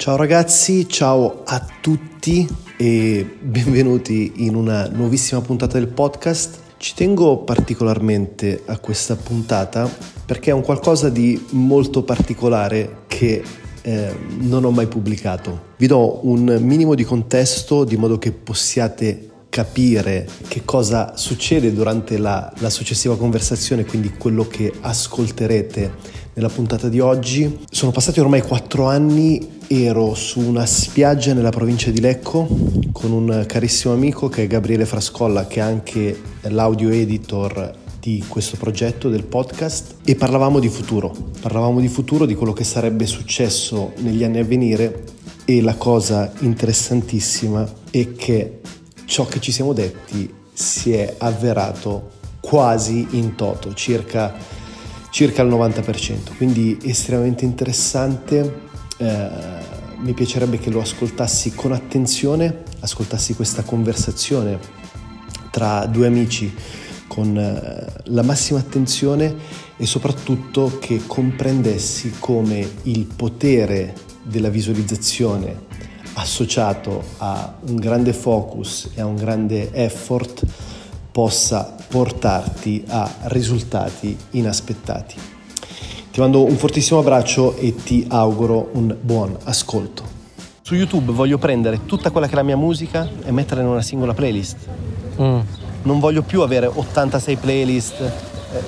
Ciao ragazzi, ciao a tutti e benvenuti in una nuovissima puntata del podcast. Ci tengo particolarmente a questa puntata perché è un qualcosa di molto particolare che eh, non ho mai pubblicato. Vi do un minimo di contesto di modo che possiate capire che cosa succede durante la, la, successiva conversazione, quindi quello che ascolterete nella puntata di oggi. Sono passati ormai quattro anni, ero su una spiaggia nella provincia di Lecco con un carissimo amico che è Gabriele Frascolla, che è anche l'audio editor di questo progetto del podcast. E parlavamo di futuro, parlavamo di futuro, di quello che sarebbe successo negli anni a venire. E la cosa interessantissima è che ciò che ci siamo detti si è avverato quasi in toto, circa, circa il 90%, quindi estremamente interessante. Eh, mi piacerebbe che lo ascoltassi con attenzione, ascoltassi questa conversazione tra due amici con eh, la massima attenzione e soprattutto che comprendessi come il potere della visualizzazione associato a un grande focus e a un grande effort possa portarti a risultati inaspettati. Ti mando un fortissimo abbraccio e ti auguro un buon ascolto. Su YouTube voglio prendere tutta quella che è la mia musica e metterla in una singola playlist. Mm. Non voglio più avere 86 playlist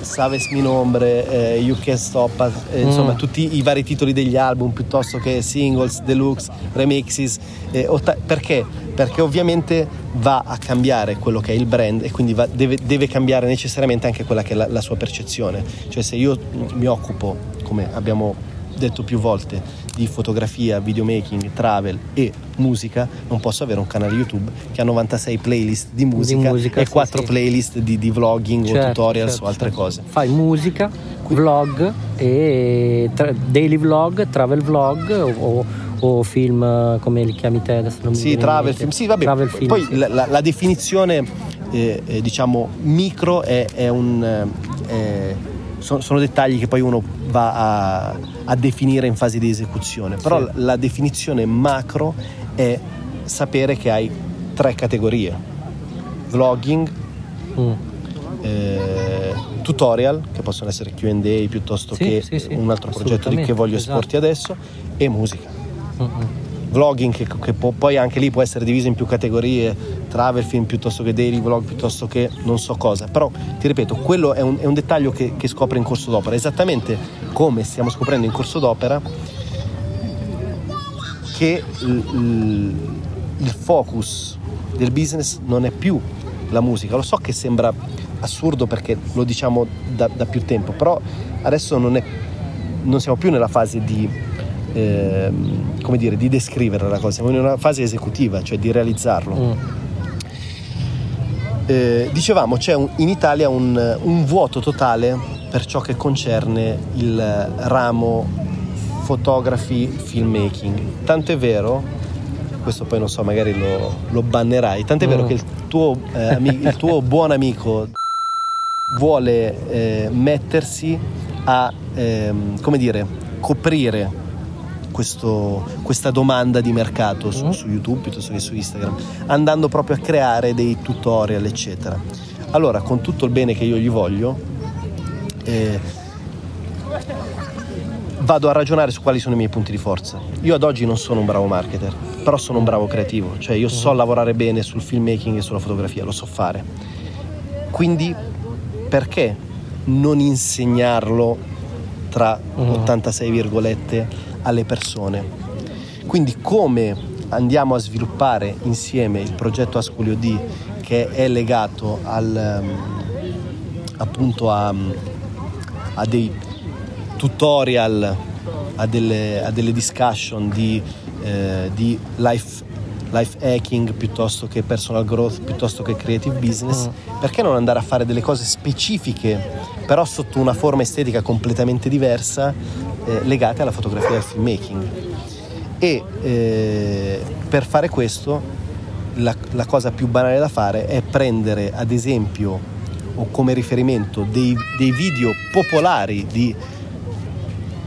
Saves Mi Nombre, eh, You Can Stop, eh, mm. insomma tutti i vari titoli degli album piuttosto che singles, deluxe, remixes. Eh, otta- perché? Perché ovviamente va a cambiare quello che è il brand e quindi va, deve, deve, cambiare necessariamente anche quella che è la, la sua percezione. Cioè se io mi occupo, come abbiamo detto più volte, di fotografia, videomaking, travel e musica, non posso avere un canale YouTube che ha 96 playlist di musica, di musica e sì, 4 sì. playlist di, di vlogging certo, o tutorials certo, o altre certo. cose. Fai musica, vlog e tra- daily vlog, travel vlog o, o film come li chiami te adesso non sì, travel film sì vabbè travel film, poi sì. la, la, la, definizione eh, eh, diciamo micro è, è un eh, sono, sono dettagli che poi uno va a, a definire in fase di esecuzione, però sì. la definizione macro è sapere che hai tre categorie, vlogging, mm. eh, tutorial, che possono essere QA piuttosto sì, che sì, un altro progetto di che voglio esatto. esporti adesso, e musica. Mm-hmm vlogging che, che può, poi anche lì può essere diviso in più categorie, travel film piuttosto che daily vlog piuttosto che non so cosa, però ti ripeto, quello è un, è un dettaglio che, che scopre in corso d'opera, esattamente come stiamo scoprendo in corso d'opera che il, il focus del business non è più la musica, lo so che sembra assurdo perché lo diciamo da, da più tempo, però adesso non, è, non siamo più nella fase di eh, come dire, di descrivere la cosa, siamo in una fase esecutiva, cioè di realizzarlo. Mm. Eh, dicevamo, c'è un, in Italia un, un, vuoto totale per ciò che concerne il ramo fotografi filmmaking. Tanto è vero, questo poi non so, magari lo, lo bannerai, tanto è vero mm. che il tuo, eh, il tuo buon amico vuole eh, mettersi a, ehm, come dire, coprire questo, questa domanda di mercato su, mm. su, YouTube piuttosto che su Instagram, andando proprio a creare dei tutorial, eccetera. Allora, con tutto il bene che io gli voglio, eh, vado a ragionare su quali sono i miei punti di forza. Io ad oggi non sono un bravo marketer, però sono un bravo creativo, cioè io so mm. lavorare bene sul filmmaking e sulla fotografia, lo so fare. Quindi perché non insegnarlo tra 86 mm. virgolette alle persone. Quindi come andiamo a sviluppare insieme il progetto Ascolio D che è legato al, um, appunto a, a, dei tutorial, a delle, a delle discussion di, eh, di life life hacking piuttosto che personal growth, piuttosto che creative business, mm. perché non andare a fare delle cose specifiche, però sotto una forma estetica completamente diversa, eh, legate alla fotografia e al filmmaking? E eh, per fare questo la, la, cosa più banale da fare è prendere ad esempio o come riferimento dei, dei video popolari di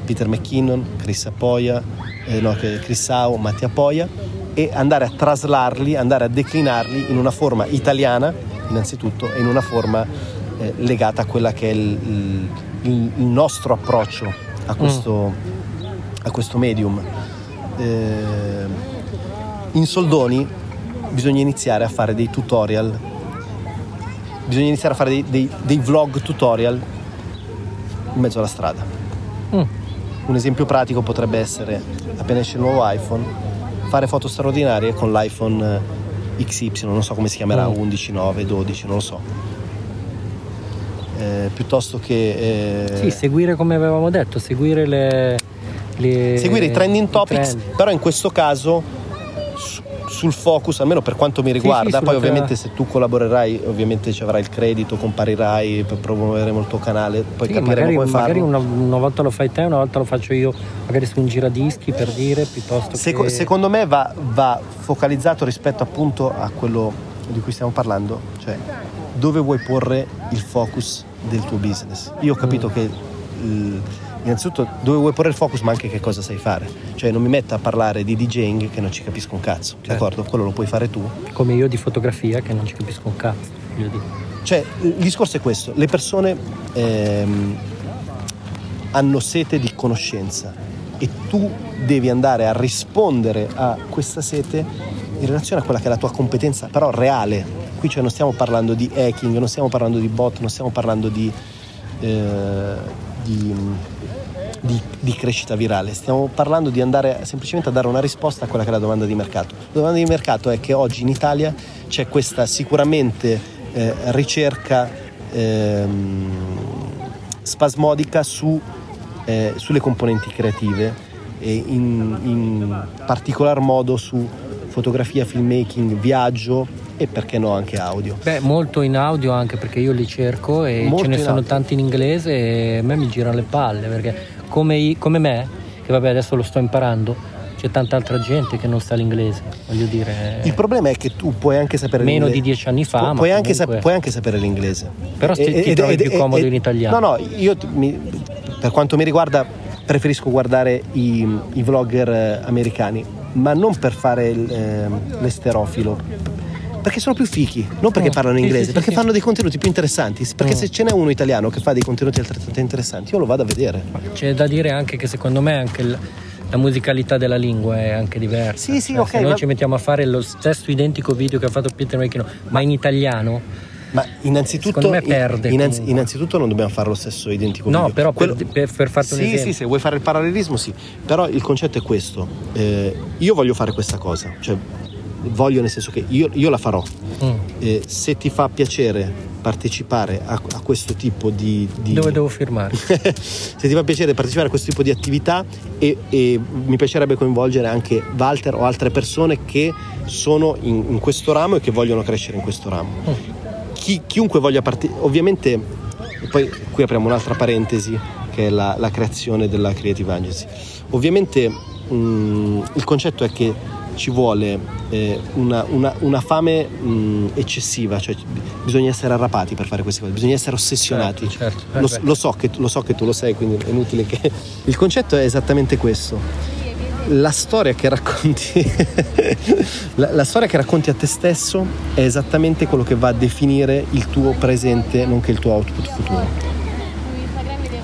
Peter McKinnon, Chris Apoia, eh, no, Chris Sau, Mattia Poia e andare a traslarli, andare a declinarli in una forma italiana innanzitutto e in una forma eh, legata a quella che è il, il, il nostro approccio a questo, mm. a questo medium. Eh, in soldoni bisogna iniziare a fare dei tutorial, bisogna iniziare a fare dei, dei, dei vlog tutorial in mezzo alla strada. Mm. Un esempio pratico potrebbe essere, appena esce il nuovo iPhone, fare foto straordinarie con l'iPhone XY, non so come si chiamerà, mm. 11, 9, 12, non lo so. Eh, piuttosto che... Eh, sì, seguire come avevamo detto, seguire le... le seguire i trending topics, trend. però in questo caso sul focus, almeno per quanto mi riguarda, sì, sì, poi ovviamente se tu collaborerai ovviamente ci avrai il credito, comparirai, promuoveremo il tuo canale, poi sì, capiremo magari, come farlo. Magari una, una, volta lo fai te, una volta lo faccio io, magari su un giradischi per dire, piuttosto Seco, che... Secondo me va, va focalizzato rispetto appunto a quello di cui stiamo parlando, cioè dove vuoi porre il focus del tuo business. Io ho capito mm. che... Il, innanzitutto dove vuoi porre il focus ma anche che cosa sai fare cioè non mi metto a parlare di DJing che non ci capisco un cazzo certo. d'accordo? quello lo puoi fare tu come io di fotografia che non ci capisco un cazzo io dico. cioè il discorso è questo le persone ehm, hanno sete di conoscenza e tu devi andare a rispondere a questa sete in relazione a quella che è la tua competenza però reale qui cioè non stiamo parlando di hacking non stiamo parlando di bot non stiamo parlando di, eh, di di, di, crescita virale, stiamo parlando di andare semplicemente a dare una risposta a quella che è la domanda di mercato. La domanda di mercato è che oggi in Italia c'è questa sicuramente eh, ricerca ehm, spasmodica su, eh, sulle componenti creative e in, in particolar modo su fotografia, filmmaking, viaggio e perché no anche audio. Beh, molto in audio anche perché io li cerco e molto ce ne sono audio. tanti in inglese e a me mi girano le palle perché come, come me, che vabbè adesso lo sto imparando, c'è tanta altra gente che non sa l'inglese, voglio dire. Il problema è che tu puoi anche sapere meno l'inglese. di dieci anni fa. Pu- puoi, anche sap- puoi, anche sapere l'inglese. Però sti- ti trovi più comodo in italiano. No, no, io mi, per quanto mi riguarda preferisco guardare i, i vlogger eh, americani, ma non per fare il, eh, l'esterofilo, perché sono più fichi, non perché oh, parlano inglese, sì, sì, perché sì. fanno dei contenuti più interessanti. Perché oh. se ce n'è uno italiano che fa dei contenuti altrettanto interessanti, io lo vado a vedere. C'è da dire anche che secondo me anche il, la musicalità della lingua è anche diversa. Sì, sì, cioè, ok. Se noi ma... ci mettiamo a fare lo stesso identico video che ha fatto Peter Macchino, ma in italiano. Ma innanzitutto, Secondo me perde innanz- innanzitutto non dobbiamo fare lo stesso identico no, video. No, però Quello... per, per, per farti sì, un esempio. Sì, se vuoi fare il parallelismo sì. Però il concetto è questo. Eh, io voglio fare questa cosa. Cioè, voglio nel senso che io, io la farò. Mm. Eh, se ti fa piacere partecipare a, a questo tipo di, di... Dove devo firmare? se ti fa piacere partecipare a questo tipo di attività e, e, mi piacerebbe coinvolgere anche Walter o altre persone che sono in, in questo ramo e che vogliono crescere in questo ramo. Mm. Chi, chiunque voglia partecipare, ovviamente, poi qui apriamo un'altra parentesi che è la, la creazione della Creative Agency. Ovviamente mh, mm, il concetto è che ci vuole eh, una, una, una, fame mh, eccessiva, cioè bisogna essere arrapati per fare queste cose, bisogna essere ossessionati. Certo, certo. Lo, lo, so che, lo, so che, tu lo sai, quindi è inutile che... Il concetto è esattamente questo. La storia che racconti, la, la storia che racconti a te stesso è esattamente quello che va a definire il tuo presente, nonché il tuo output futuro.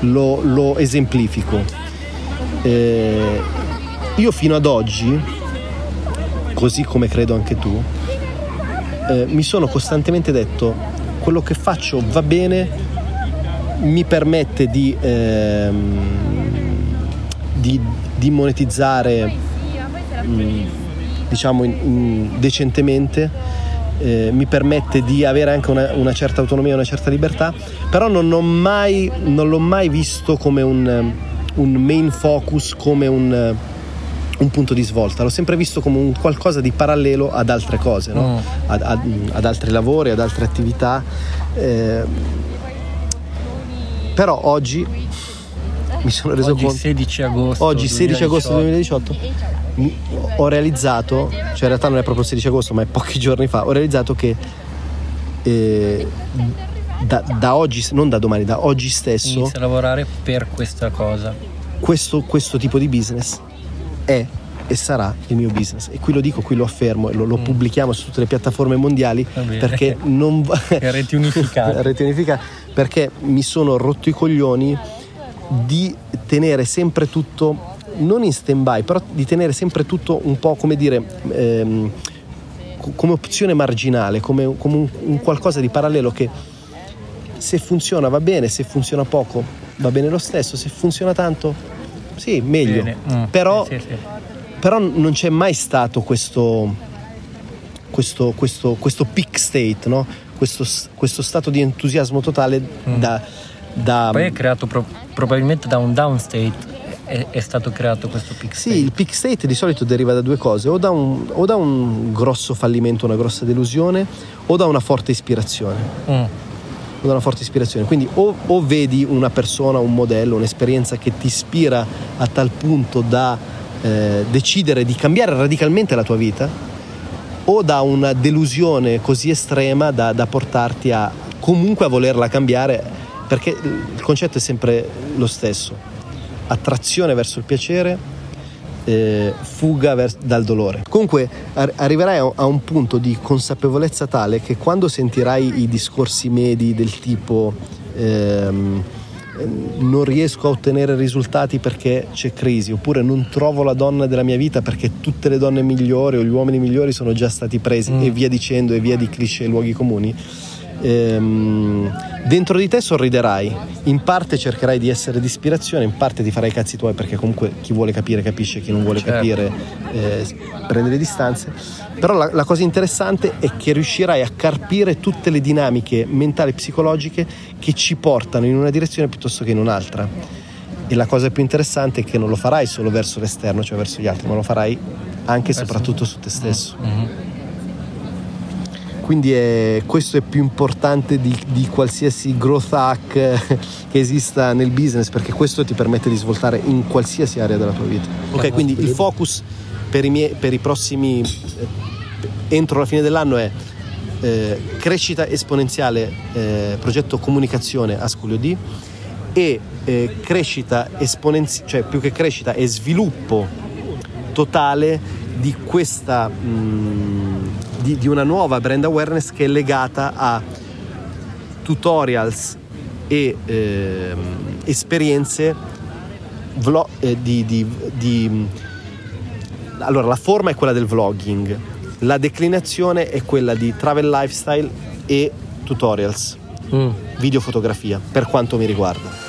Lo, lo esemplifico. Eh, io fino ad oggi così come credo anche tu, eh, mi sono costantemente detto quello che faccio va bene, mi permette di, ehm, di, di monetizzare mm, diciamo in, in, decentemente, eh, mi permette di avere anche una, una, certa autonomia, una certa libertà, però non, mai, non l'ho mai visto come un, un main focus, come un un punto di svolta, l'ho sempre visto come un qualcosa di parallelo ad altre cose, no? mm. ad, ad, ad, altri lavori, ad altre attività. Eh, però oggi mi sono reso oggi conto. 16 agosto. Oggi 16 agosto 2018 ho realizzato, cioè in realtà non è proprio il 16 agosto, ma è pochi giorni fa, ho realizzato che eh, da, da, oggi, non da domani, da oggi stesso. Inizia a lavorare per questa cosa. Questo, questo tipo di business è e sarà il mio business. E qui lo dico, qui lo affermo e lo, lo mm. pubblichiamo su tutte le piattaforme mondiali perché non va. reti unificate. reti unificate. Perché mi sono rotto i coglioni di tenere sempre tutto, non in stand by, però di tenere sempre tutto un po' come dire. Ehm, come opzione marginale, come, come un, un qualcosa di parallelo che se funziona va bene, se funziona poco va bene lo stesso, se funziona tanto sì, meglio. Mm, però, sì, sì. però, non c'è mai stato questo, questo, questo, questo peak state, no? questo, questo, stato di entusiasmo totale mm. da, da... Poi è creato pro- probabilmente da un downstate è, è, stato creato questo peak state? Sì, il peak state di solito deriva da due cose, o da, un, o da un grosso fallimento, una grossa delusione, o da una forte ispirazione. Mm da una forte ispirazione. Quindi o, o, vedi una persona, un modello, un'esperienza che ti ispira a tal punto da eh, decidere di cambiare radicalmente la tua vita, o da una delusione così estrema da, da portarti a comunque a volerla cambiare, perché il concetto è sempre lo stesso. Attrazione verso il piacere, eh, fuga vers- dal dolore. Comunque ar- arriverai a, a, un punto di consapevolezza tale che quando sentirai i discorsi medi del tipo ehm, non riesco a ottenere risultati perché c'è crisi, oppure non trovo la donna della mia vita perché tutte le donne migliori o gli uomini migliori sono già stati presi mm. e via dicendo e via di cliché e luoghi comuni ehm, dentro di te sorriderai, in parte cercherai di essere di ispirazione, in parte ti farai i cazzi tuoi perché comunque chi vuole capire capisce, chi non vuole certo. capire eh, prende le distanze, però la, la cosa interessante è che riuscirai a carpire tutte le dinamiche mentali e psicologiche che ci portano in una direzione piuttosto che in un'altra. E la cosa più interessante è che non lo farai solo verso l'esterno, cioè verso gli altri, ma lo farai anche e soprattutto su te stesso. Mm-hmm. Quindi è, questo è più importante di, di, qualsiasi growth hack che esista nel business perché questo ti permette di svoltare in qualsiasi area della tua vita. Ok, quindi il focus per i, miei, per i prossimi, eh, entro la fine dell'anno è eh, crescita esponenziale, eh, progetto comunicazione a Sculio D e eh, crescita esponenziale, cioè più che crescita è sviluppo totale di questa... Mh, mm, di, di una nuova brand awareness che è legata a tutorials e eh, esperienze vlog, eh, di, di, di, allora la forma è quella del vlogging la declinazione è quella di travel lifestyle e tutorials mm. videofotografia per quanto mi riguarda